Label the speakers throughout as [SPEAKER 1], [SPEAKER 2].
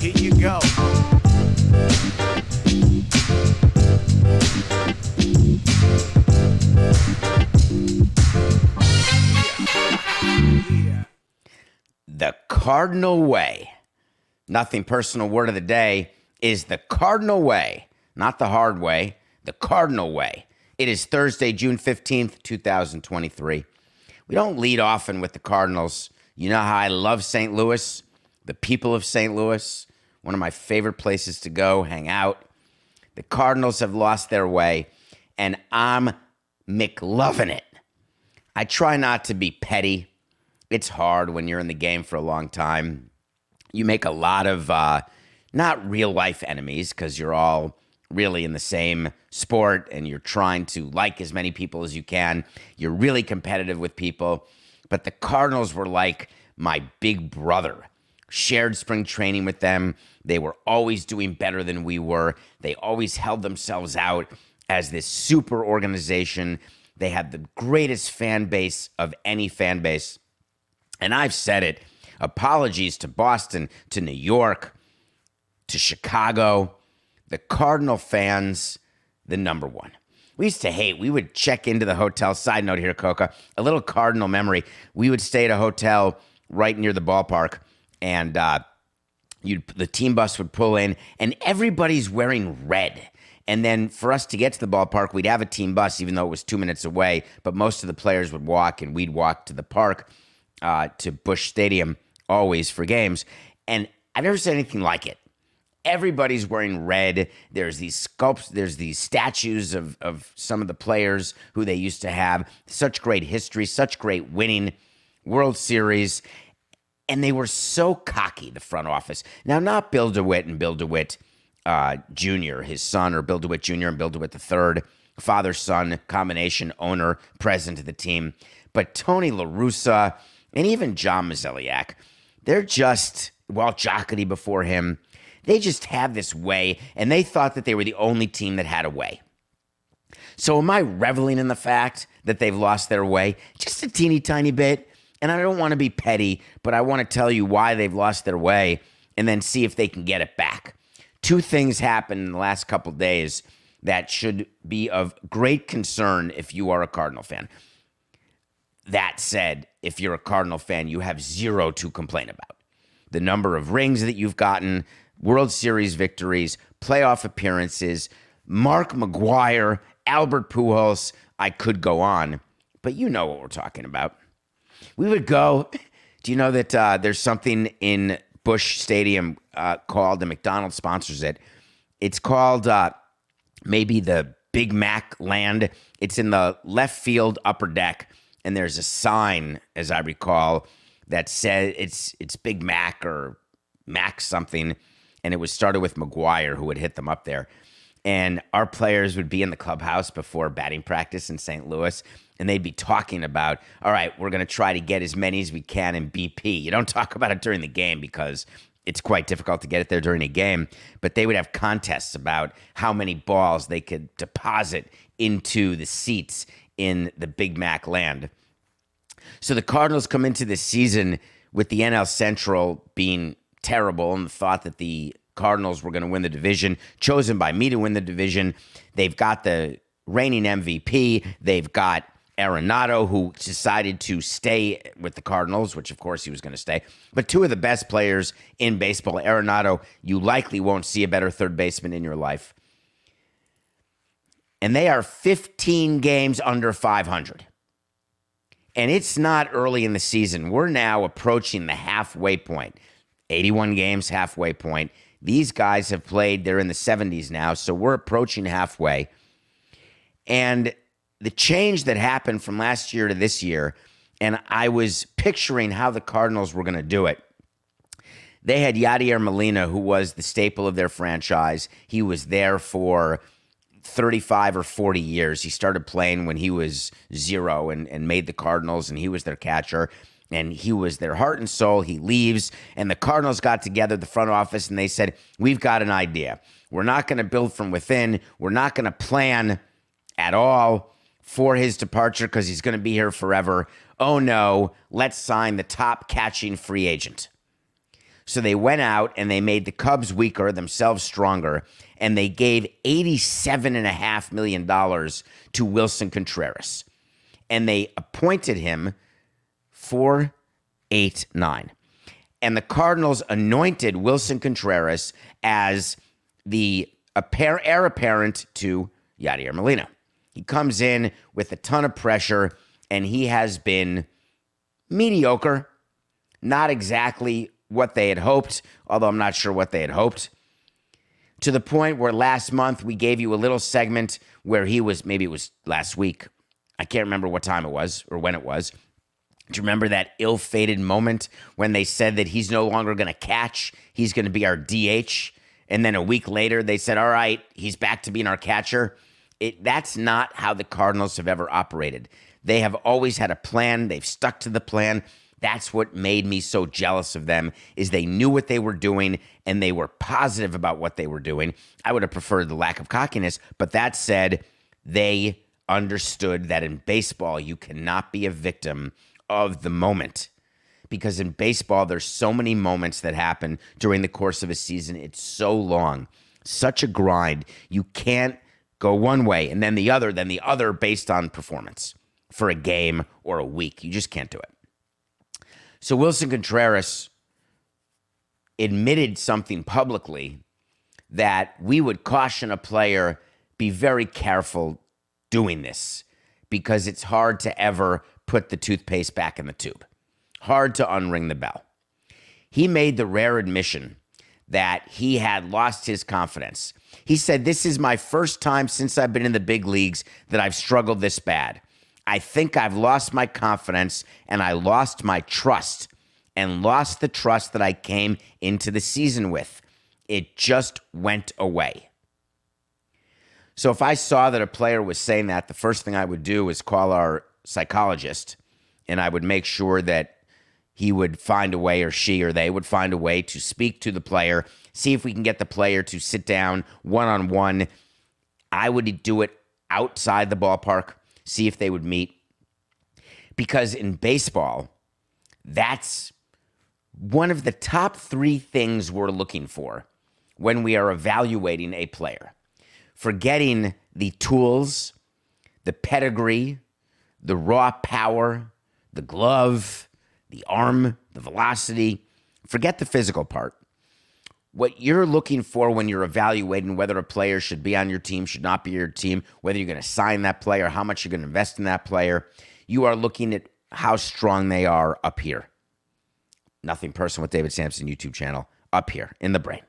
[SPEAKER 1] Here you go.
[SPEAKER 2] The Cardinal Way. Nothing personal word of the day is the Cardinal Way, not the hard way, the Cardinal Way. It is Thursday, June 15th, 2023. We don't lead often with the Cardinals. You know how I love St. Louis, the people of St. Louis, one of my favorite places to go hang out. The Cardinals have lost their way, and I'm McLovin' it. I try not to be petty. It's hard when you're in the game for a long time. You make a lot of uh, not real life enemies because you're all really in the same sport and you're trying to like as many people as you can. You're really competitive with people. But the Cardinals were like my big brother. Shared spring training with them. They were always doing better than we were. They always held themselves out as this super organization. They had the greatest fan base of any fan base. And I've said it apologies to Boston, to New York, to Chicago. The Cardinal fans, the number one. We used to hate, we would check into the hotel. Side note here, Coca, a little Cardinal memory. We would stay at a hotel right near the ballpark, and uh, you'd, the team bus would pull in, and everybody's wearing red. And then for us to get to the ballpark, we'd have a team bus, even though it was two minutes away. But most of the players would walk, and we'd walk to the park, uh, to Busch Stadium, always for games. And I've never seen anything like it. Everybody's wearing red. There's these sculpts, there's these statues of, of some of the players who they used to have. Such great history, such great winning World Series. And they were so cocky, the front office. Now, not Bill DeWitt and Bill DeWitt uh, Jr., his son, or Bill DeWitt Jr. and Bill DeWitt III, father son combination owner, president of the team. But Tony La Russa and even John Mozeliak, they're just, well, Jocketty before him, they just have this way, and they thought that they were the only team that had a way. So am I reveling in the fact that they've lost their way? Just a teeny tiny bit. And I don't want to be petty, but I want to tell you why they've lost their way and then see if they can get it back. Two things happened in the last couple days that should be of great concern if you are a Cardinal fan. That said, if you're a Cardinal fan, you have zero to complain about. The number of rings that you've gotten, World Series victories, playoff appearances, Mark McGwire, Albert Pujols, I could go on, but you know what we're talking about. We would go. Do you know that uh, there's something in Busch Stadium uh, called the McDonald's sponsors it? It's called uh, maybe the Big Mac Land. It's in the left field upper deck, and there's a sign, as I recall, that says it's it's Big Mac or Mac something, and it was started with McGwire who would hit them up there. And our players would be in the clubhouse before batting practice in St. Louis, and they'd be talking about, all right, we're going to try to get as many as we can in BP. You don't talk about it during the game because it's quite difficult to get it there during a game, but they would have contests about how many balls they could deposit into the seats in the Big Mac land. So the Cardinals come into this season with the NL Central being terrible and the thought that the Cardinals were going to win the division, chosen by me to win the division. They've got the reigning MVP. They've got Arenado, who decided to stay with the Cardinals, which of course he was going to stay. But two of the best players in baseball, Arenado, you likely won't see a better third baseman in your life. And they are 15 games under 500. And it's not early in the season. We're now approaching the halfway point. 81 games, halfway point. These guys have played, they're in the 70s now, so we're approaching halfway. And the change that happened from last year to this year and I was picturing how the Cardinals were going to do it. They had Yadier Molina, who was the staple of their franchise. He was there for 35 or 40 years. He started playing when he was zero and, and made the Cardinals, and he was their catcher. And he was their heart and soul. He leaves, and the Cardinals got together, the front office, and they said, We've got an idea. We're not going to build from within. We're not going to plan at all for his departure because he's going to be here forever. Oh no, let's sign the top catching free agent. So they went out and they made the Cubs weaker, themselves stronger, and they gave $87.5 million to Willson Contreras. And they appointed him four, eight, nine. And the Cardinals anointed Willson Contreras as the heir apparent to Yadier Molina. He comes in with a ton of pressure, and he has been mediocre, not exactly what they had hoped, although I'm not sure what they had hoped. To the point where last month we gave you a little segment where he was, maybe it was last week. I can't remember what time it was or when it was. Do you remember that ill fated moment when they said that he's no longer going to catch? He's going to be our DH. And then a week later, they said, all right, he's back to being our catcher. It, that's not how the Cardinals have ever operated. They have always had a plan, they've stuck to the plan. That's what made me so jealous of them is they knew what they were doing and they were positive about what they were doing. I would have preferred the lack of cockiness, but that said, they understood that in baseball you cannot be a victim of the moment. Because in baseball there's so many moments that happen during the course of a season. It's so long. Such a grind. You can't go one way and then the other, then the other based on performance for a game or a week. You just can't do it. So Willson Contreras admitted something publicly that we would caution a player be very careful doing this because it's hard to ever put the toothpaste back in the tube. Hard to unring the bell. He made the rare admission that he had lost his confidence. He said, This is my first time since I've been in the big leagues that I've struggled this bad. I think I've lost my confidence and I lost my trust and lost the trust that I came into the season with. It just went away. So if I saw that a player was saying that, the first thing I would do is call our psychologist and I would make sure that he would find a way or she or they would find a way to speak to the player, see if we can get the player to sit down one on one. I would do it outside the ballpark see if they would meet. Because in baseball, that's one of the top three things we're looking for when we are evaluating a player. Forgetting the tools, the pedigree, the raw power, the glove, the arm, the velocity. Forget the physical part what you're looking for when you're evaluating whether a player should be on your team, should not be your team, whether you're going to sign that player, how much you're going to invest in that player, you are looking at how strong they are up here. Nothing personal with David Samson YouTube channel up here in the brain.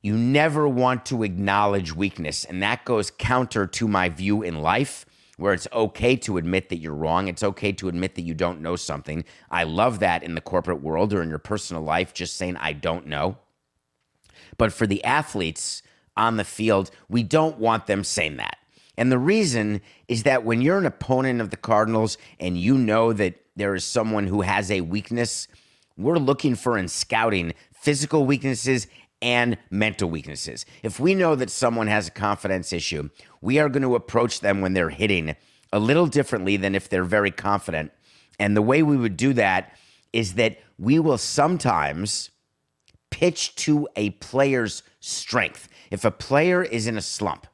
[SPEAKER 2] You never want to acknowledge weakness, and that goes counter to my view in life where it's okay to admit that you're wrong. It's okay to admit that you don't know something. I love that in the corporate world or in your personal life, just saying, I don't know. But for the athletes on the field, we don't want them saying that. And the reason is that when you're an opponent of the Cardinals and you know that there is someone who has a weakness, we're looking for in scouting physical weaknesses and mental weaknesses. If we know that someone has a confidence issue, we are going to approach them when they're hitting a little differently than if they're very confident. And the way we would do that is that we will sometimes pitch to a player's strength. If a player is in a slump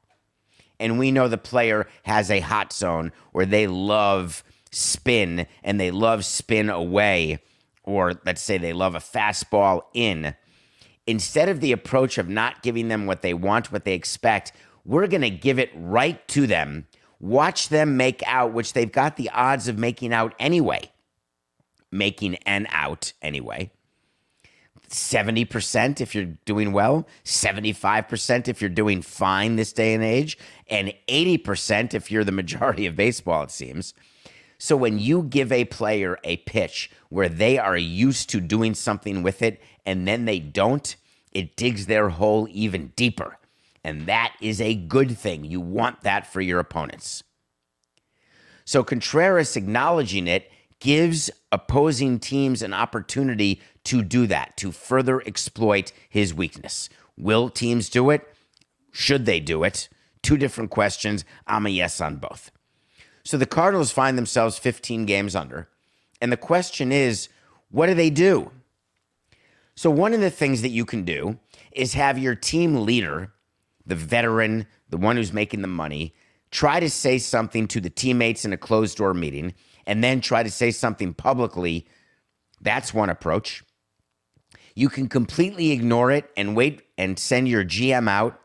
[SPEAKER 2] and we know the player has a hot zone where they love spin and they love spin away, or let's say they love a fastball in instead of the approach of not giving them what they want, what they expect, we're going to give it right to them. Watch them make out, which they've got the odds of making out anyway. Making an out anyway. 70% if you're doing well, 75% if you're doing fine this day and age, and 80% if you're the majority of baseball, it seems. So when you give a player a pitch where they are used to doing something with it and then they don't, it digs their hole even deeper. And that is a good thing. You want that for your opponents. So Contreras acknowledging it gives opposing teams an opportunity to do that, to further exploit his weakness. Will teams do it? Should they do it? Two different questions. I'm a yes on both. So the Cardinals find themselves 15 games under. And the question is, what do they do? So, one of the things that you can do is have your team leader, the veteran, the one who's making the money, try to say something to the teammates in a closed door meeting and then try to say something publicly. That's one approach. You can completely ignore it and wait and send your GM out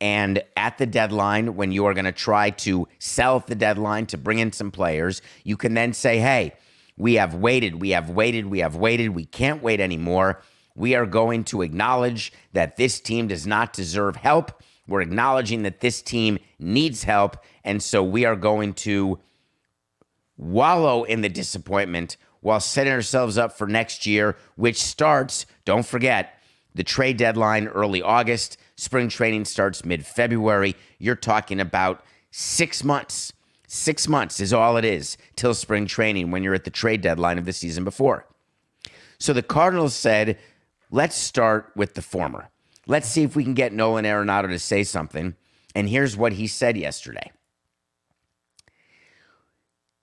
[SPEAKER 2] and at the deadline, when you are going to try to sell the deadline to bring in some players, you can then say, hey, we have waited, we have waited, we have waited, we can't wait anymore. We are going to acknowledge that this team does not deserve help. We're acknowledging that this team needs help. And so we are going to wallow in the disappointment while setting ourselves up for next year, which starts, don't forget, the trade deadline early August. Spring training starts mid February. You're talking about six months. Six months is all it is till spring training when you're at the trade deadline of the season before. So the Cardinals said, let's start with the former. Let's see if we can get Nolan Arenado to say something. And here's what he said yesterday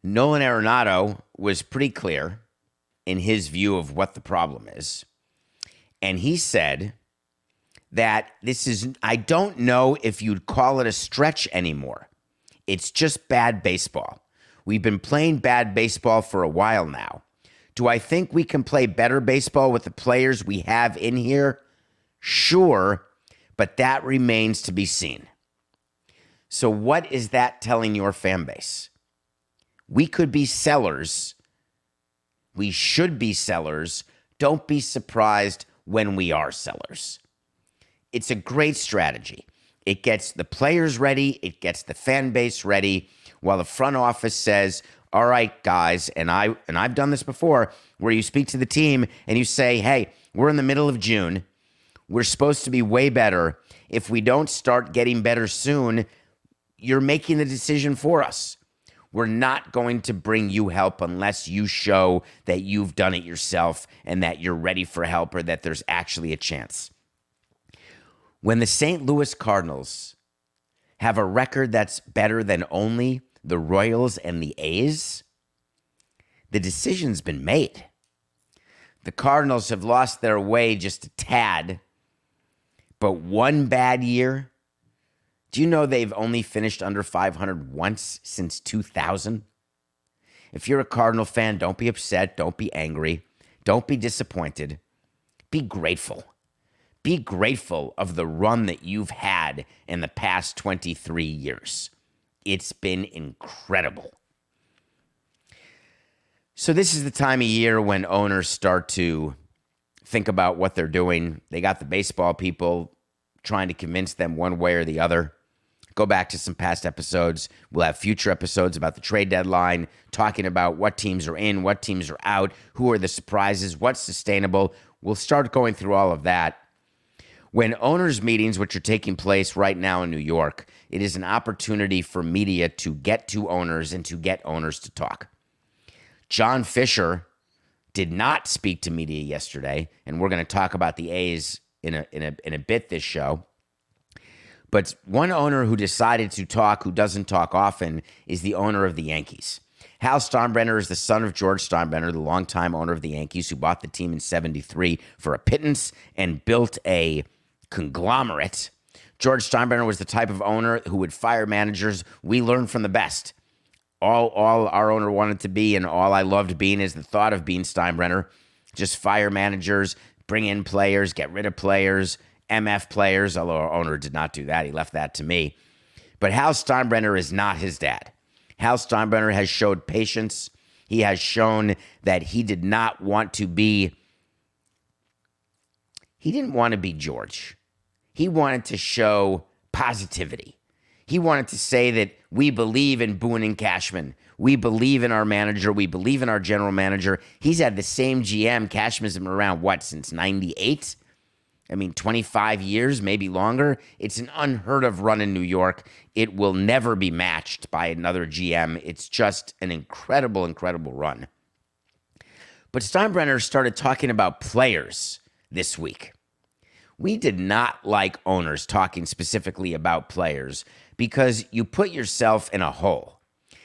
[SPEAKER 2] Nolan Arenado was pretty clear in his view of what the problem is. And he said that this is, I don't know if you'd call it a stretch anymore. It's just bad baseball. We've been playing bad baseball for a while now. Do I think we can play better baseball with the players we have in here? Sure, but that remains to be seen. So, what is that telling your fan base? We could be sellers. We should be sellers. Don't be surprised when we are sellers. It's a great strategy. It gets the players ready, it gets the fan base ready, while the front office says, "All right, guys," and I and I've done this before where you speak to the team and you say, "Hey, we're in the middle of June. We're supposed to be way better. If we don't start getting better soon, you're making the decision for us. We're not going to bring you help unless you show that you've done it yourself and that you're ready for help or that there's actually a chance. When the St. Louis Cardinals have a record that's better than only the Royals and the A's, the decision's been made. The Cardinals have lost their way just a tad, but one bad year do you know they've only finished under 500 once since 2000? If you're a Cardinal fan, don't be upset. Don't be angry. Don't be disappointed. Be grateful. Be grateful of the run that you've had in the past 23 years. It's been incredible. So, this is the time of year when owners start to think about what they're doing. They got the baseball people trying to convince them one way or the other go back to some past episodes. We'll have future episodes about the trade deadline, talking about what teams are in, what teams are out, who are the surprises, what's sustainable. We'll start going through all of that. When owners' meetings, which are taking place right now in New York, it is an opportunity for media to get to owners and to get owners to talk. John Fisher did not speak to media yesterday, and we're going to talk about the A's in a, in a, in a bit this show. But one owner who decided to talk, who doesn't talk often, is the owner of the Yankees. Hal Steinbrenner is the son of George Steinbrenner, the longtime owner of the Yankees, who bought the team in 73 for a pittance and built a conglomerate. George Steinbrenner was the type of owner who would fire managers. We learned from the best. All, all our owner wanted to be, and all I loved being, is the thought of being Steinbrenner. Just fire managers, bring in players, get rid of players, MF players, although our owner did not do that. He left that to me. But Hal Steinbrenner is not his dad. Hal Steinbrenner has showed patience. He has shown that he did not want to be, he didn't want to be George. He wanted to show positivity. He wanted to say that we believe in Boone and Cashman. We believe in our manager. We believe in our general manager. He's had the same GM, Cashman's been around, what, since 98? I mean, 25 years, maybe longer. It's an unheard of run in New York. It will never be matched by another GM. It's just an incredible, incredible run. But Steinbrenner started talking about players this week. We did not like owners talking specifically about players because you put yourself in a hole.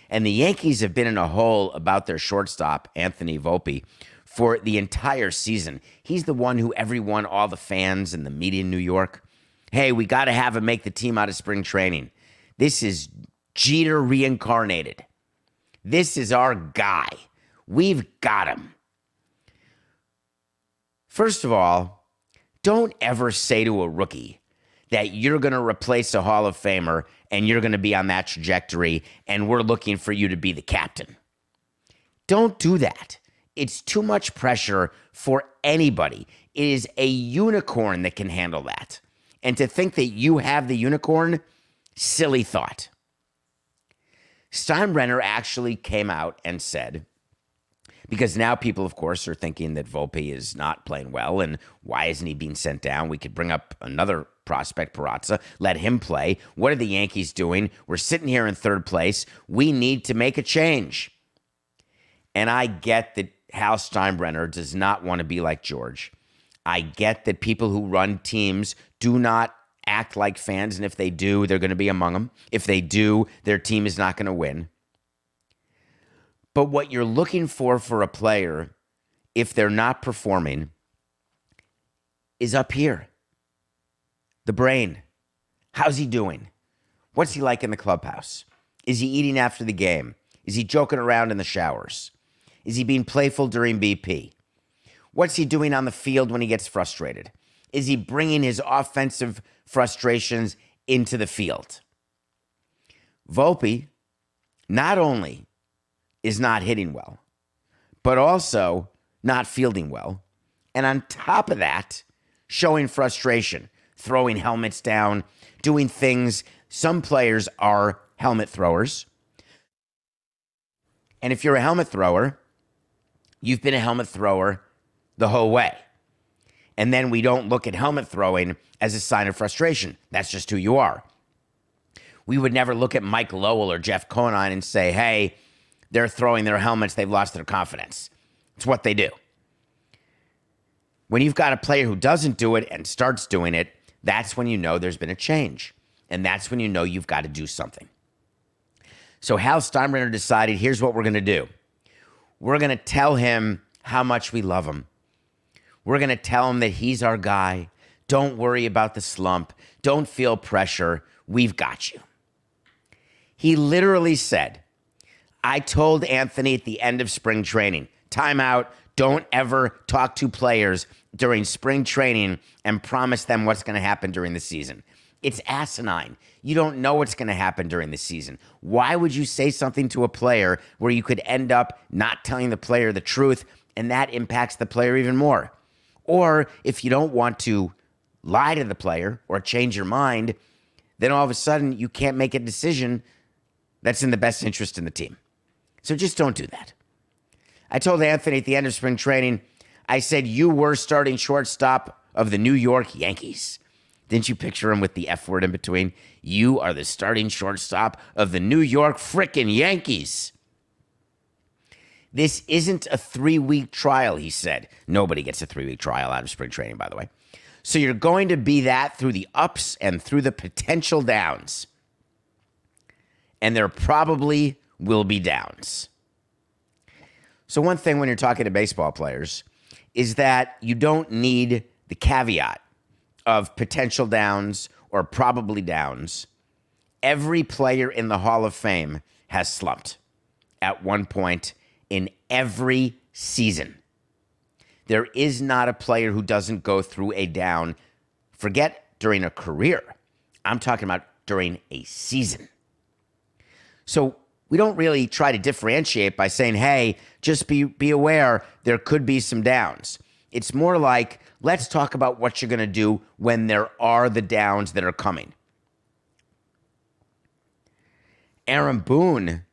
[SPEAKER 2] And the Yankees have been in a hole about their shortstop, Anthony Volpe, for the entire season. He's the one who everyone, all the fans and the media in New York, hey, we got to have him make the team out of spring training. This is Jeter reincarnated. This is our guy. We've got him. First of all, don't ever say to a rookie that you're going to replace a Hall of Famer and you're going to be on that trajectory and we're looking for you to be the captain. Don't do that. It's too much pressure for anybody. It is a unicorn that can handle that. And to think that you have the unicorn, silly thought. Steinbrenner actually came out and said, because now people, of course, are thinking that Volpe is not playing well, and why isn't he being sent down? We could bring up another prospect, Peraza, let him play. What are the Yankees doing? We're sitting here in third place. We need to make a change. And I get that Hal Steinbrenner does not want to be like George. I get that people who run teams do not act like fans, and if they do, they're going to be among them. If they do, their team is not going to win. But what you're looking for for a player, if they're not performing, is up here the brain. How's he doing? What's he like in the clubhouse? Is he eating after the game? Is he joking around in the showers? Is he being playful during BP? What's he doing on the field when he gets frustrated? Is he bringing his offensive frustrations into the field? Volpe not only is not hitting well, but also not fielding well. And on top of that, showing frustration, throwing helmets down, doing things. Some players are helmet throwers. And if you're a helmet thrower, you've been a helmet thrower the whole way. And then we don't look at helmet throwing as a sign of frustration. That's just who you are. We would never look at Mike Lowell or Jeff Conine and say, hey, they're throwing their helmets, they've lost their confidence. It's what they do. When you've got a player who doesn't do it and starts doing it, that's when you know there's been a change. And that's when you know you've got to do something. So Hal Steinbrenner decided here's what we're going to do we're going to tell him how much we love him. We're going to tell him that he's our guy. Don't worry about the slump. Don't feel pressure. We've got you. He literally said, I told Anthony at the end of spring training, timeout, don't ever talk to players during spring training and promise them what's going to happen during the season. It's asinine. You don't know what's going to happen during the season. Why would you say something to a player where you could end up not telling the player the truth and that impacts the player even more? Or if you don't want to lie to the player or change your mind, then all of a sudden you can't make a decision that's in the best interest in the team. So just don't do that. I told Anthony at the end of spring training, I said, You were starting shortstop of the New York Yankees. Didn't you picture him with the F word in between? You are the starting shortstop of the New York frickin' Yankees. This isn't a three week trial, he said. Nobody gets a three week trial out of spring training, by the way. So you're going to be that through the ups and through the potential downs. And there are probably will be downs. So, one thing when you're talking to baseball players is that you don't need the caveat of potential downs or probably downs, every player in the Hall of Fame has slumped at one point in every season. There is not a player who doesn't go through a down. Forget during a career. I'm talking about during a season. So we don't really try to differentiate by saying, hey, just be, be aware there could be some downs. It's more like, let's talk about what you're going to do when there are the downs that are coming. Aaron Boone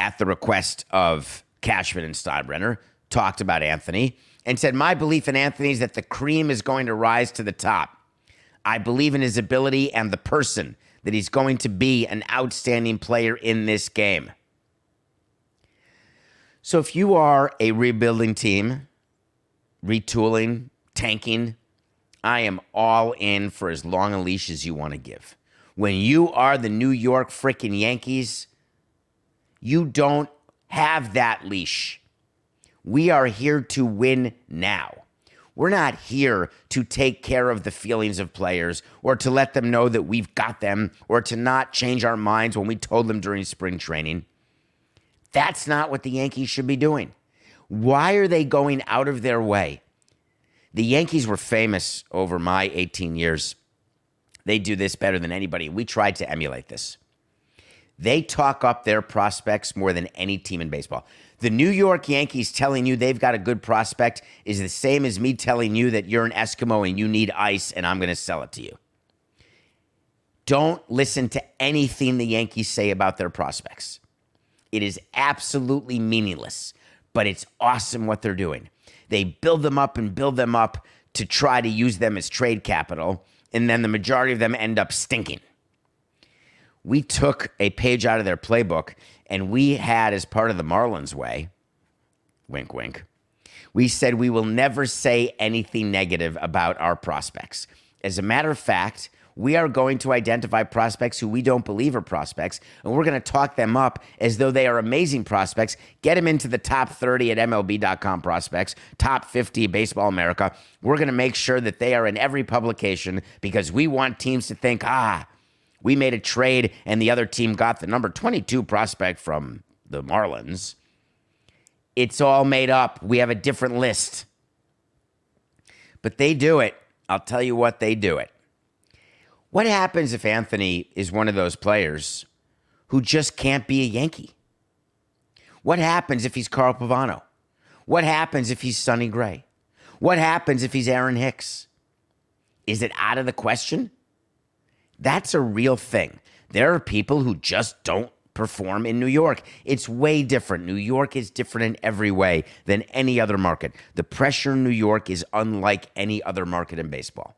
[SPEAKER 2] at the request of Cashman and Steinbrenner, talked about Anthony and said, My belief in Anthony is that the cream is going to rise to the top. I believe in his ability and the person that he's going to be an outstanding player in this game. So if you are a rebuilding team, retooling, tanking, I am all in for as long a leash as you want to give. When you are the New York freaking Yankees, you don't have that leash. We are here to win now. We're not here to take care of the feelings of players or to let them know that we've got them or to not change our minds when we told them during spring training. That's not what the Yankees should be doing. Why are they going out of their way? The Yankees were famous over my 18 years. They do this better than anybody. We tried to emulate this. They talk up their prospects more than any team in baseball. The New York Yankees telling you they've got a good prospect is the same as me telling you that you're an Eskimo and you need ice and I'm going to sell it to you. Don't listen to anything the Yankees say about their prospects. It is absolutely meaningless, but it's awesome what they're doing. They build them up and build them up to try to use them as trade capital, and then the majority of them end up stinking we took a page out of their playbook and we had, as part of the Marlins way, wink, wink, we said we will never say anything negative about our prospects. As a matter of fact, we are going to identify prospects who we don't believe are prospects, and we're going to talk them up as though they are amazing prospects, get them into the top 30 at MLB.com prospects, top 50 Baseball America. We're going to make sure that they are in every publication because we want teams to think, ah, we made a trade and the other team got the number 22 prospect from the Marlins. It's all made up. We have a different list. But they do it. I'll tell you what, they do it. What happens if Anthony is one of those players who just can't be a Yankee? What happens if he's Carl Pavano? What happens if he's Sonny Gray? What happens if he's Aaron Hicks? Is it out of the question? That's a real thing. There are people who just don't perform in New York. It's way different. New York is different in every way than any other market. The pressure in New York is unlike any other market in baseball.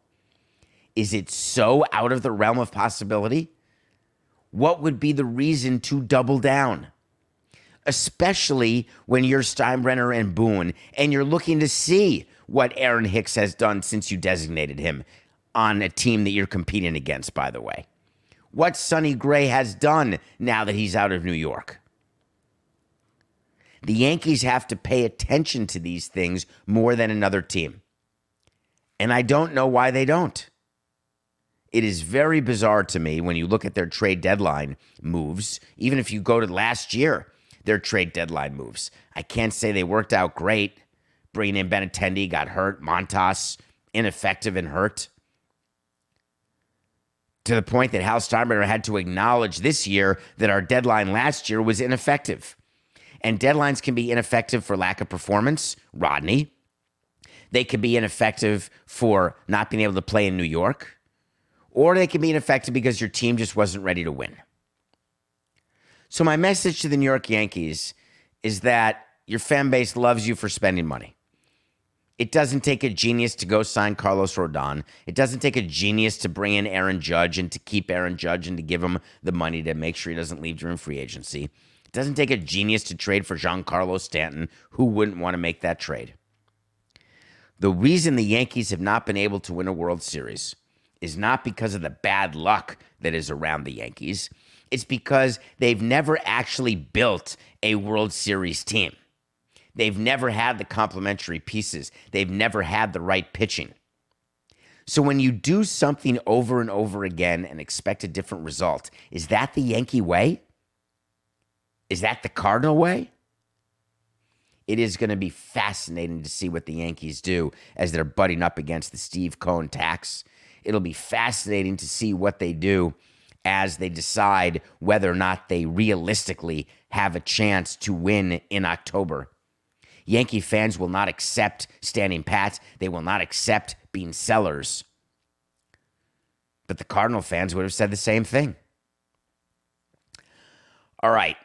[SPEAKER 2] Is it so out of the realm of possibility? What would be the reason to double down? Especially when you're Steinbrenner and Boone and you're looking to see what Aaron Hicks has done since you designated him on a team that you're competing against, by the way. What Sonny Gray has done now that he's out of New York. The Yankees have to pay attention to these things more than another team. And I don't know why they don't. It is very bizarre to me when you look at their trade deadline moves, even if you go to last year, their trade deadline moves. I can't say they worked out great. Bringing in Benintendi got hurt. Montas, ineffective and hurt to the point that Hal Steinbrenner had to acknowledge this year that our deadline last year was ineffective. And deadlines can be ineffective for lack of performance, Rodney. They can be ineffective for not being able to play in New York, or they can be ineffective because your team just wasn't ready to win. So, my message to the New York Yankees is that your fan base loves you for spending money. It doesn't take a genius to go sign Carlos Rodon. It doesn't take a genius to bring in Aaron Judge and to keep Aaron Judge and to give him the money to make sure he doesn't leave during free agency. It doesn't take a genius to trade for Giancarlo Stanton. Who wouldn't want to make that trade? The reason the Yankees have not been able to win a World Series is not because of the bad luck that is around the Yankees. It's because they've never actually built a World Series team. They've never had the complementary pieces, they've never had the right pitching. So when you do something over and over again and expect a different result, is that the Yankee way? Is that the Cardinal way? It is going to be fascinating to see what the Yankees do as they're butting up against the Steve Cohen tax. It'll be fascinating to see what they do as they decide whether or not they realistically have a chance to win in October Yankee fans will not accept standing pat. They will not accept being sellers. But the Cardinal fans would have said the same thing. All right.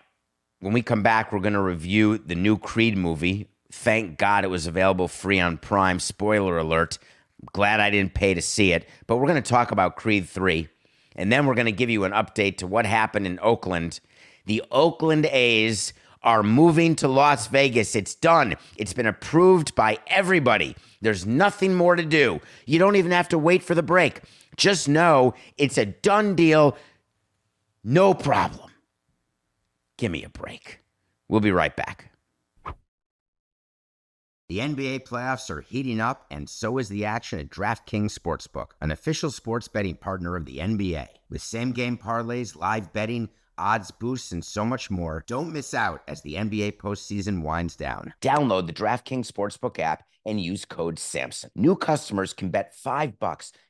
[SPEAKER 2] When we come back, we're going to review the new Creed movie. Thank God it was available free on Prime. Spoiler alert. Glad I didn't pay to see it. But we're going to talk about Creed 3. And then we're going to give you an update to what happened in Oakland. The Oakland A's are moving to Las Vegas. It's done. It's been approved by everybody. There's nothing more to do. You don't even have to wait for the break. Just know it's a done deal. No problem. Give me a break. We'll be right back. The NBA playoffs are heating up, and so is the action at DraftKings Sportsbook, an official sports betting partner of the NBA. With same game parlays, live betting, odds boosts, and so much more, don't miss out as the NBA postseason winds down. Download the DraftKings Sportsbook app and use code SAMSON. New customers can bet 5 bucks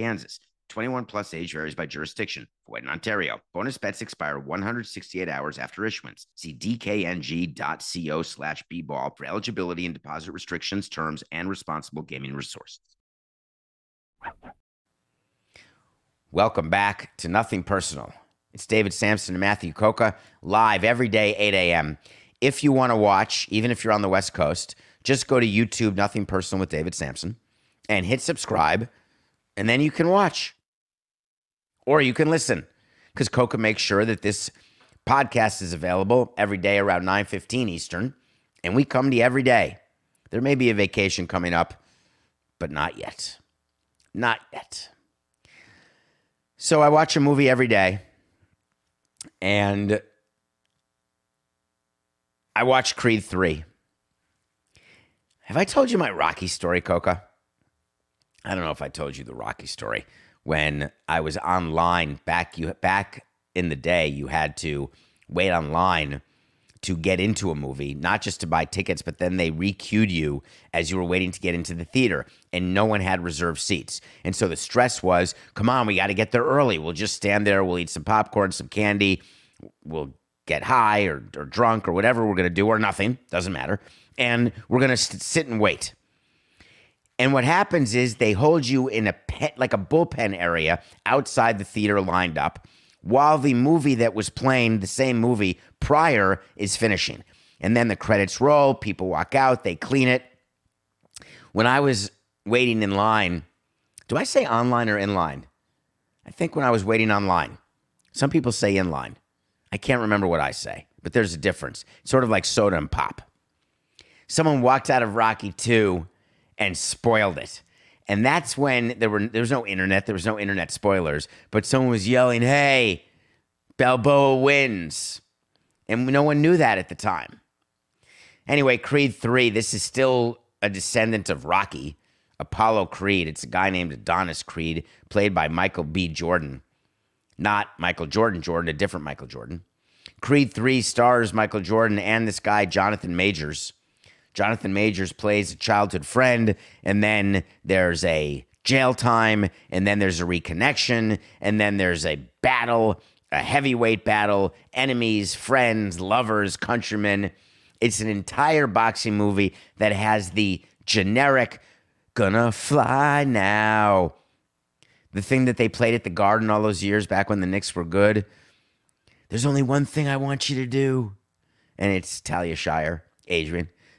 [SPEAKER 2] Kansas. 21 plus age varies by jurisdiction. Void in Ontario. Bonus bets expire 168 hours after issuance. See dkng.co slash bball for eligibility and deposit restrictions, terms, and responsible gaming resources. Welcome back to Nothing Personal. It's David Samson and Matthew Coca live every day, 8 a.m. If you want to watch, even if you're on the West Coast, just go to YouTube, Nothing Personal with David Samson, and hit subscribe, and then you can watch or you can listen because Coca makes sure that this podcast is available every day around 9:15 Eastern, and we come to you every day. There may be a vacation coming up, but not yet. Not yet. So I watch a movie every day, and I watched Creed 3. Have I told you my Rocky story, Coca? I don't know if I told you the Rocky story when I was online back you back in the day you had to wait online to get into a movie, not just to buy tickets, but then they requeued you as you were waiting to get into the theater, and no one had reserved seats. And so the stress was, come on, we got to get there early. We'll just stand there, we'll eat some popcorn, some candy, we'll get high or, or drunk or whatever we're going to do, or nothing, doesn't matter. And we're going to sit and wait. And what happens is they hold you in a pet, like a bullpen area outside the theater lined up while the movie that was playing, the same movie prior, is finishing. And then the credits roll, people walk out, they clean it. When I was waiting in line, do I say online or in line? I think when I was waiting online. Some people say in line. I can't remember what I say, but there's a difference. It's sort of like soda and pop. Someone walked out of Rocky 2 and spoiled it. And that's when there were there was no internet, there was no internet spoilers, but someone was yelling, "Hey, Balboa wins." And no one knew that at the time. Anyway, Creed 3, this is still a descendant of Rocky, Apollo Creed. It's a guy named Adonis Creed, played by Michael B. Jordan. Not Michael Jordan Jordan, a different Michael Jordan. Creed 3 stars Michael Jordan and this guy, Jonathan Majors. Jonathan Majors plays a childhood friend, and then there's a jail time, and then there's a reconnection, and then there's a battle, a heavyweight battle, enemies, friends, lovers, countrymen. It's an entire boxing movie that has the generic gonna fly now. The thing that they played at the Garden all those years back when the Knicks were good. There's only one thing I want you to do. And it's Talia Shire, Adrian.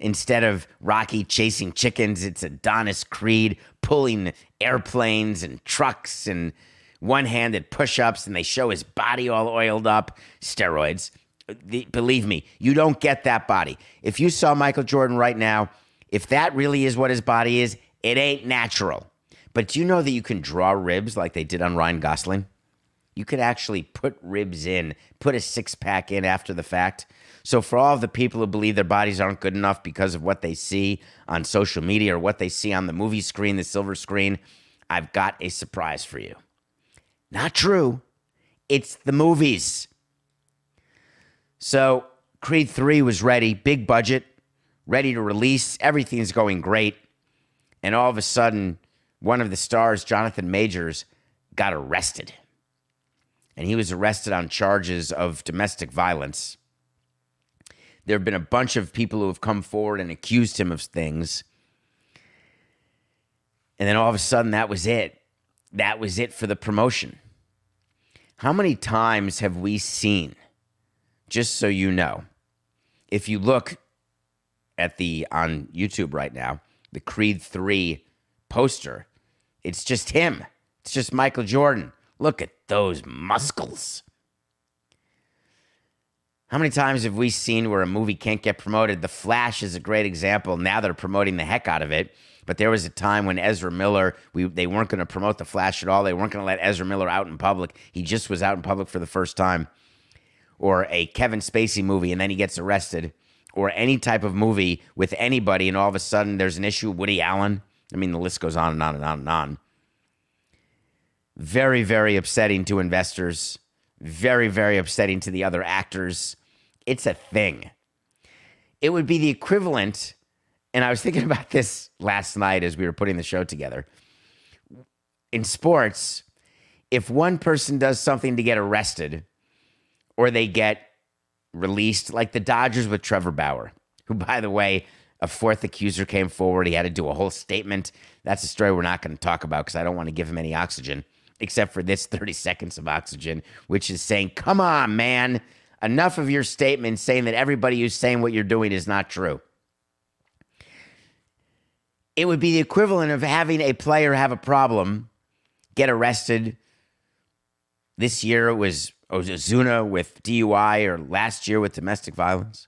[SPEAKER 2] Instead of Rocky chasing chickens, it's Adonis Creed pulling airplanes and trucks and one handed push ups, and they show his body all oiled up, steroids. the, believe me, you don't get that body. If you saw Michael Jordan right now, if that really is what his body is, it ain't natural. But do you know that you can draw ribs like they did on Ryan Gosling? You could actually put ribs in, put a six pack in after the fact. So, for all of the people who believe their bodies aren't good enough because of what they see on social media or what they see on the movie screen, the silver screen, I've got a surprise for you. Not true. It's the movies. So, Creed 3 was ready, big budget, ready to release. Everything's going great. And all of a sudden, one of the stars, Jonathan Majors, got arrested. And he was arrested on charges of domestic violence. There have been a bunch of people who have come forward and accused him of things. And then all of a sudden, that was it. That was it for the promotion. How many times have we seen, just so you know, if you look at the on YouTube right now, the Creed 3 poster, it's just him. It's just Michael Jordan. Look at those muscles. How many times have we seen where a movie can't get promoted? The Flash is a great example. Now they're promoting the heck out of it. But there was a time when Ezra Miller, we, they weren't going to promote the Flash at all. They weren't going to let Ezra Miller out in public. He just was out in public for the first time. Or a Kevin Spacey movie, and then he gets arrested. Or any type of movie with anybody, and all of a sudden there's an issue. Woody Allen. I mean, the list goes on and on and on and on. Very, very upsetting to investors. Very, very upsetting to the other actors. It's a thing. It would be the equivalent, and I was thinking about this last night as we were putting the show together. In sports, if one person does something to get arrested or they get released, like the Dodgers with Trevor Bauer, who, by the way, a fourth accuser came forward. He had to do a whole statement. That's a story we're not going to talk about because I don't want to give him any oxygen, except for this 30 seconds of oxygen, which is saying, come on, man enough of your statements saying that everybody who's saying what you're doing is not true. It would be the equivalent of having a player have a problem, get arrested. This year it was Ozuna with DUI or last year with domestic violence.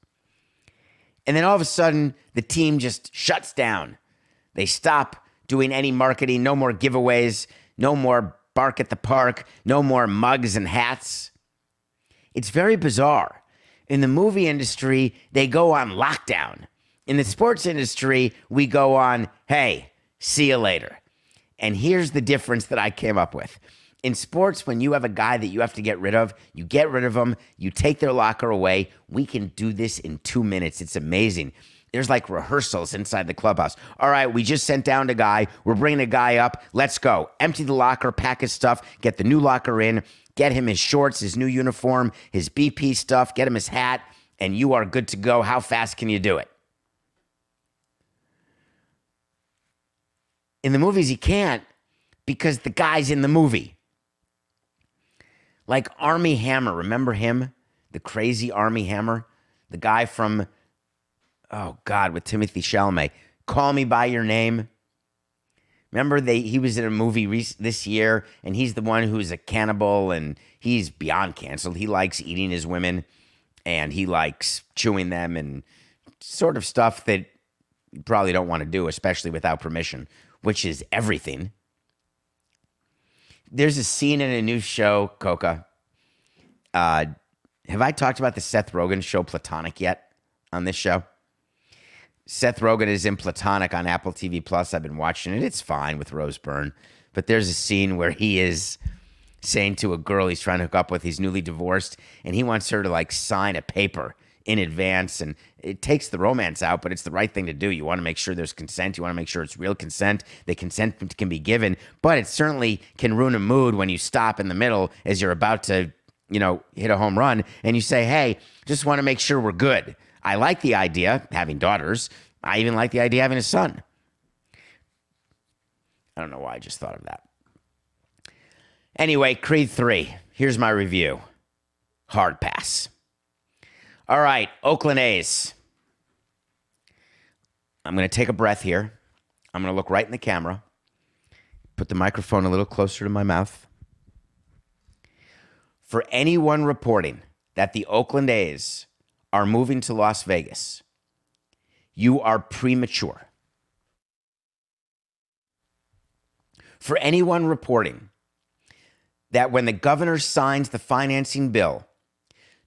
[SPEAKER 2] And then all of a sudden, the team just shuts down. They stop doing any marketing, no more giveaways, no more bark at the park, no more mugs and hats. It's very bizarre. In the movie industry, they go on lockdown. In the sports industry, we go on, hey, see you later. And here's the difference that I came up with. In sports, when you have a guy that you have to get rid of, you get rid of them, you take their locker away. We can do this in two minutes. It's amazing. There's like rehearsals inside the clubhouse. All right, we just sent down a guy. We're bringing a guy up. Let's go. Empty the locker, pack his stuff, get the new locker in get him his shorts, his new uniform, his BP stuff, get him his hat, and you are good to go. How fast can you do it? In the movies, he can't because the guy's in the movie. Like Armie Hammer, remember him? The crazy Armie Hammer? The guy from, oh God, with Timothée Chalamet. Call Me By Your Name. Remember, they he was in a movie re- this year, and he's the one who's a cannibal, and he's beyond canceled. He likes eating his women, and he likes chewing them, and sort of stuff that you probably don't want to do, especially without permission, which is everything. There's a scene in a new show, Coca. Uh, have I talked about the Seth Rogen show Platonic yet on this show? Seth Rogen is in Platonic on Apple TV Plus. I've been watching it. It's fine with Rose Byrne, but there's a scene where he is saying to a girl he's trying to hook up with, he's newly divorced, and he wants her to like sign a paper in advance. And it takes the romance out but it's the right thing to do. You want to make sure there's consent. You want to make sure it's real consent. The consent can be given. But it certainly can ruin a mood when you stop in the middle as you're about to you know hit a home run and you say hey just want to make sure we're good I like the idea having daughters. I even like the idea having a son. I don't know why I just thought of that. Anyway, Creed 3. Here's my review. Hard pass. All right, Oakland A's. I'm going to take a breath here. I'm going to look right in the camera. Put the microphone a little closer to my mouth. For anyone reporting that the Oakland A's are moving to Las Vegas, you are premature. For anyone reporting that when the governor signs the financing bill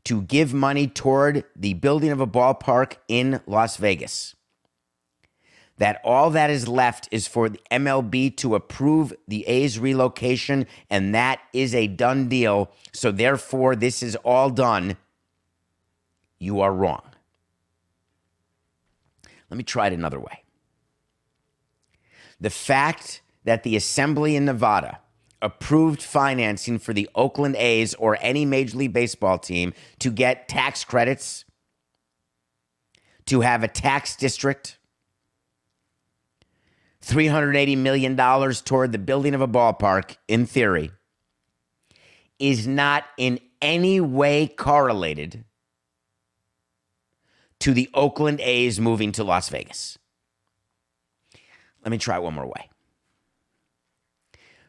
[SPEAKER 2] to give money toward the building of a ballpark in Las Vegas, that all that is left is for the MLB to approve the A's relocation, and that is a done deal. So, therefore, this is all done. You are wrong. Let me try it another way. The fact that the Assembly in Nevada approved financing for the Oakland A's or any Major League Baseball team to get tax credits, to have a tax district, $380 million toward the building of a ballpark, in theory, is not in any way correlated to the Oakland A's moving to Las Vegas. Let me try one more way.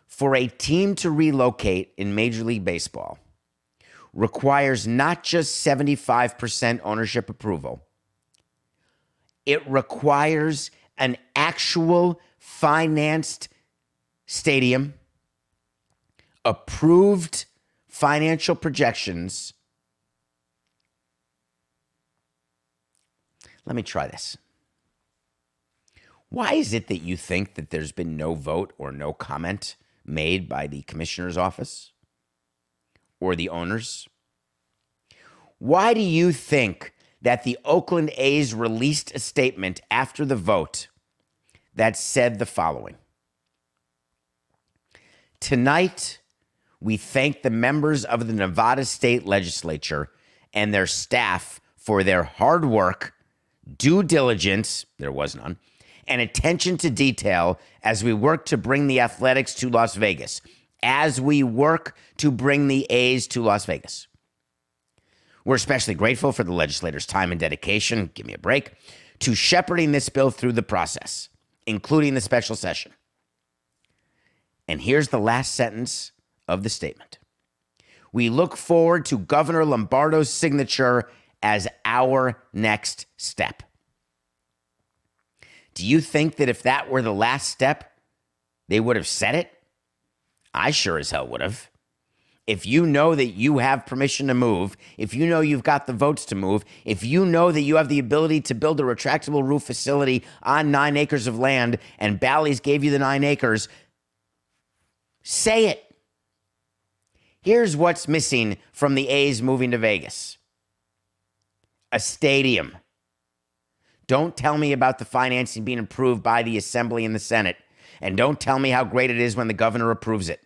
[SPEAKER 2] For a team to relocate in Major League Baseball requires not just 75% ownership approval, it requires an actual financed stadium, approved financial projections. Let me try this. Why is it that you think that there's been no vote or no comment made by the commissioner's office or the owners? Why do you think that the Oakland A's released a statement after the vote that said the following Tonight, we thank the members of the Nevada State Legislature and their staff for their hard work, due diligence, there was none, and attention to detail as we work to bring the athletics to Las Vegas, as we work to bring the A's to Las Vegas. We're especially grateful for the legislators' time and dedication, give me a break, to shepherding this bill through the process including the special session. And here's the last sentence of the statement We look forward to Governor Lombardo's signature as our next step. Do you think that if that were the last step, they would have said it? I sure as hell would have if you know that you have permission to move, if you know you've got the votes to move, if you know that you have the ability to build a retractable roof facility on nine acres of land and Bally's gave you the nine acres, say it. Here's what's missing from the A's moving to Vegas a stadium. Don't tell me about the financing being approved by the Assembly and the Senate. And don't tell me how great it is when the governor approves it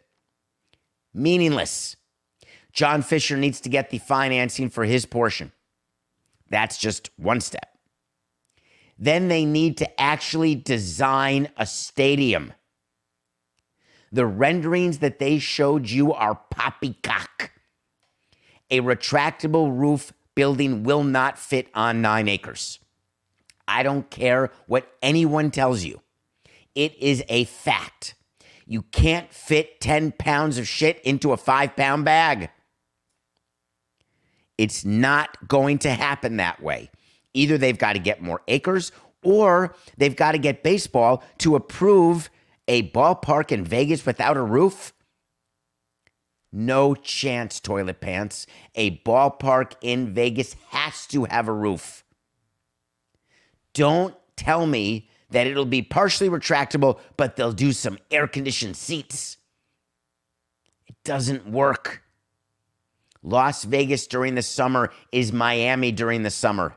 [SPEAKER 2] meaningless. John Fisher needs to get the financing for his portion. That's just one step. Then they need to actually design a stadium. The renderings that they showed you are poppycock. A retractable roof building will not fit on nine acres. I don't care what anyone tells you. It is a fact. You can't fit 10 pounds of shit into a five pound bag. It's not going to happen that way. Either they've got to get more acres or they've got to get baseball to approve a ballpark in Vegas without a roof. No chance, toilet pants. A ballpark in Vegas has to have a roof. Don't tell me that it'll be partially retractable, but they'll do some air conditioned seats. It doesn't work. Las Vegas during the summer is Miami during the summer.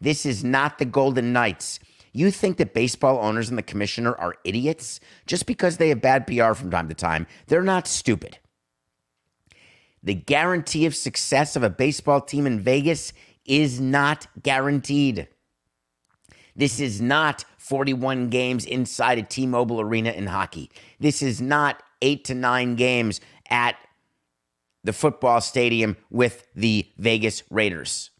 [SPEAKER 2] This is not the Golden Knights. You think that baseball owners and the commissioner are idiots just because they have bad PR from time to time? They're not stupid. The guarantee of success of a baseball team in Vegas is not guaranteed. This is not 41 games inside a T Mobile arena in hockey. This is not eight to nine games at the football stadium with the Vegas Raiders.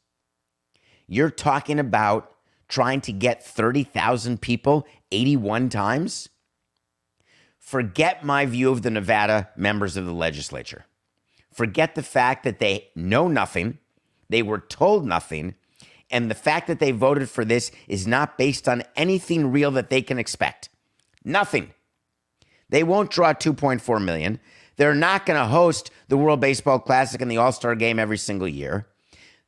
[SPEAKER 2] You're talking about trying to get 30,000 people 81 times? Forget my view of the Nevada members of the legislature. Forget the fact that they know nothing, they were told nothing, and the fact that they voted for this is not based on anything real that they can expect. Nothing. They won't draw 2.4 million. They're not going to host the World Baseball Classic and the All Star game every single year.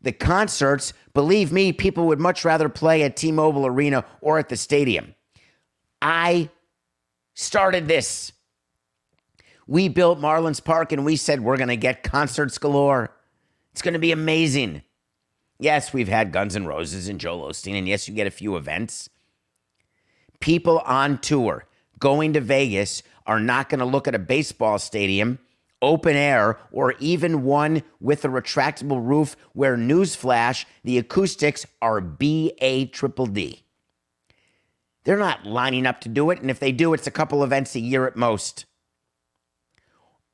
[SPEAKER 2] The concerts, believe me, people would much rather play at T Mobile Arena or at the stadium. I started this. We built Marlins Park and we said we're going to get concerts galore. It's going to be amazing. Yes, we've had Guns N' Roses and Joel Osteen, and yes, you get a few events. People on tour going to Vegas are not going to look at a baseball stadium, open air, or even one with a retractable roof where, newsflash, the acoustics are B A triple D. They're not lining up to do it, and if they do, it's a couple events a year at most.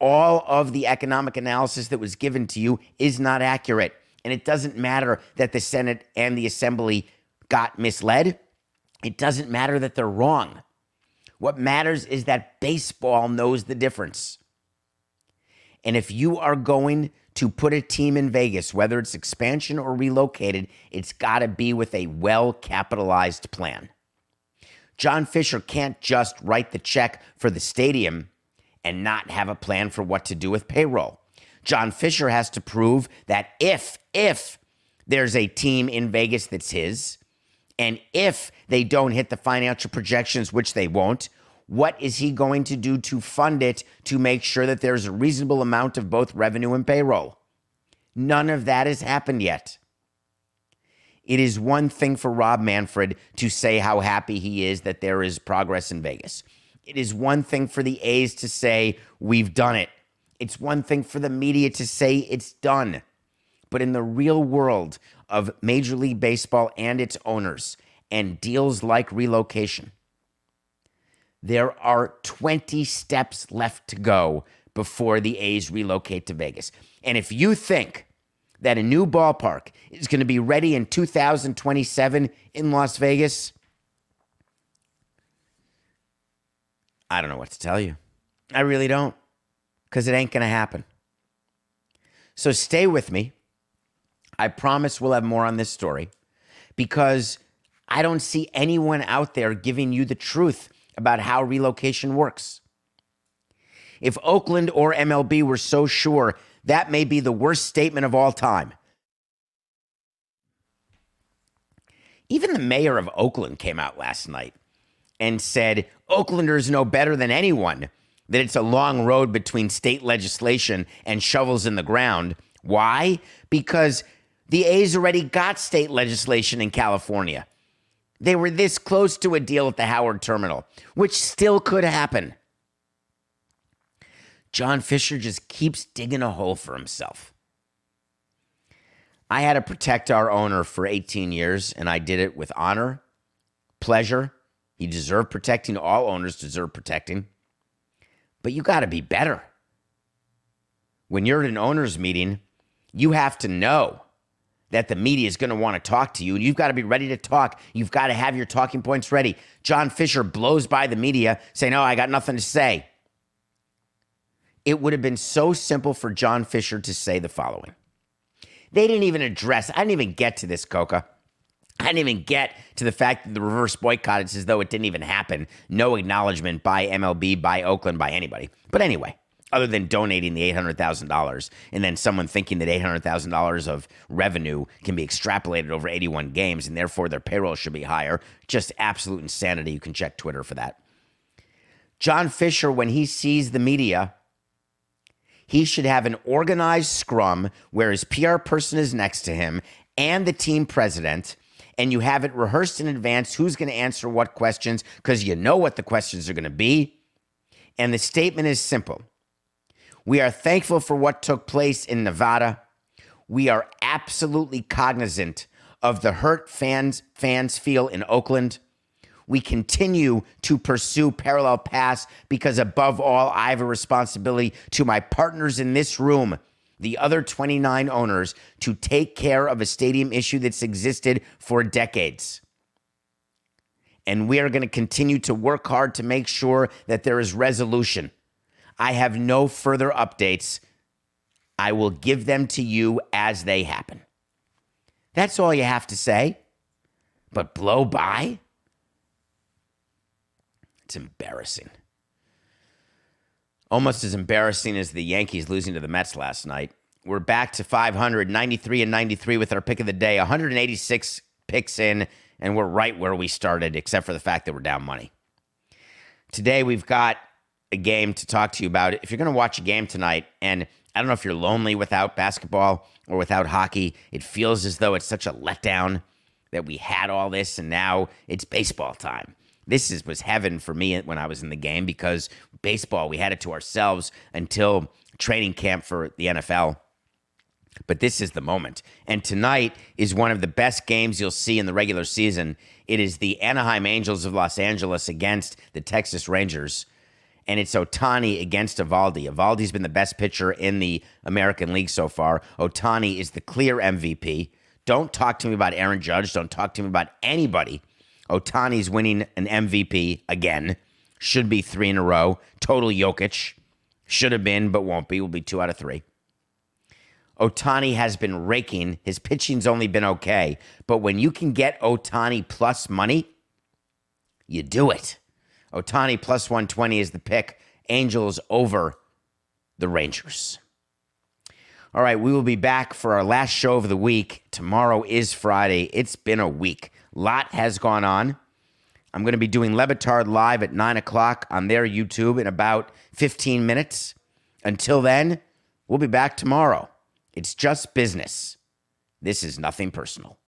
[SPEAKER 2] All of the economic analysis that was given to you is not accurate. And it doesn't matter that the Senate and the Assembly got misled. It doesn't matter that they're wrong. What matters is that baseball knows the difference. And if you are going to put a team in Vegas, whether it's expansion or relocated, it's got to be with a well capitalized plan. John Fisher can't just write the check for the stadium and not have a plan for what to do with payroll. John Fisher has to prove that if, if there's a team in Vegas that's his, and if they don't hit the financial projections, which they won't, what is he going to do to fund it to make sure that there's a reasonable amount of both revenue and payroll? None of that has happened yet. It is one thing for Rob Manfred to say how happy he is that there is progress in Vegas. It is one thing for the A's to say, we've done it. It's one thing for the media to say it's done. But in the real world of Major League Baseball and its owners and deals like relocation, there are 20 steps left to go before the A's relocate to Vegas. And if you think that a new ballpark is going to be ready in 2027 in Las Vegas, I don't know what to tell you. I really don't, because it ain't going to happen. So stay with me. I promise we'll have more on this story because I don't see anyone out there giving you the truth about how relocation works. If Oakland or MLB were so sure, that may be the worst statement of all time. Even the mayor of Oakland came out last night and said Oaklanders know better than anyone that it's a long road between state legislation and shovels in the ground. Why? Because the A's already got state legislation in California. They were this close to a deal at the Howard terminal, which still could happen. John Fisher just keeps digging a hole for himself. I had to protect our owner for 18 years, and I did it with honor, pleasure. He deserved protecting. All owners deserve protecting. But you got to be better. When you're at an owners meeting, you have to know that the media is going to want to talk to you. You've got to be ready to talk. You've got to have your talking points ready. John Fisher blows by the media saying, Oh, I got nothing to say. It would have been so simple for John Fisher to say the following. They didn't even address, I didn't even get to this, Coca. I didn't even get to the fact that the reverse boycott, it's as though it didn't even happen. No acknowledgement by MLB, by Oakland, by anybody. But anyway, other than donating the $800,000 and then someone thinking that $800,000 of revenue can be extrapolated over 81 games and therefore their payroll should be higher. Just absolute insanity. You can check Twitter for that. John Fisher, when he sees the media, he should have an organized scrum where his PR person is next to him and the team president, and you have it rehearsed in advance who's going to answer what questions because you know what the questions are going to be. And the statement is simple we are thankful for what took place in Nevada. We are absolutely cognizant of the hurt fans fans feel in Oakland. We continue to pursue parallel paths because above all, I have a responsibility to my partners in this room, the other 29 owners, to take care of a stadium issue that's existed for decades. And we are going to continue to work hard to make sure that there is resolution. I have no further updates I will give them to you as they happen. That's all you have to say. But blow by? It's embarrassing. Almost as embarrassing as the Yankees losing to the Mets last night. We're back to 500, 93 and 93 with our pick of the day, 186 picks in, and we're right where we started, except for the fact that we're down money. Today, we've got game to talk to you about. If you're going to watch a game tonight, and I don't know if you're lonely without basketball or without hockey, it feels as though it's such a letdown that we had all this and now it's baseball time. This is, was heaven for me when I was in the game because baseball, we had it to ourselves until training camp for the NFL. But this is the moment. And tonight is one of the best games you'll see in the regular season. It is the Anaheim Angels of Los Angeles against the Texas Rangers. And it's Ohtani against Eovaldi. Eovaldi's been the best pitcher in the American League so far. Ohtani is the clear MVP. Don't talk to me about Aaron Judge. Don't talk to me about anybody. Ohtani's winning an MVP again. Should be three in a row. Total Jokic. Should have been, but won't be. Will be two out of three. Ohtani has been raking. His pitching's only been okay. But when you can get Ohtani plus money, you do it. Ohtani plus 120 is the pick. Angels over the Rangers. All right, we will be back for our last show of the week. Tomorrow is Friday. It's been a week. A lot has gone on. I'm going to be doing Le Batard live at 9 o'clock on their YouTube in about 15 minutes. Until then, we'll be back tomorrow. It's just business. This is nothing personal.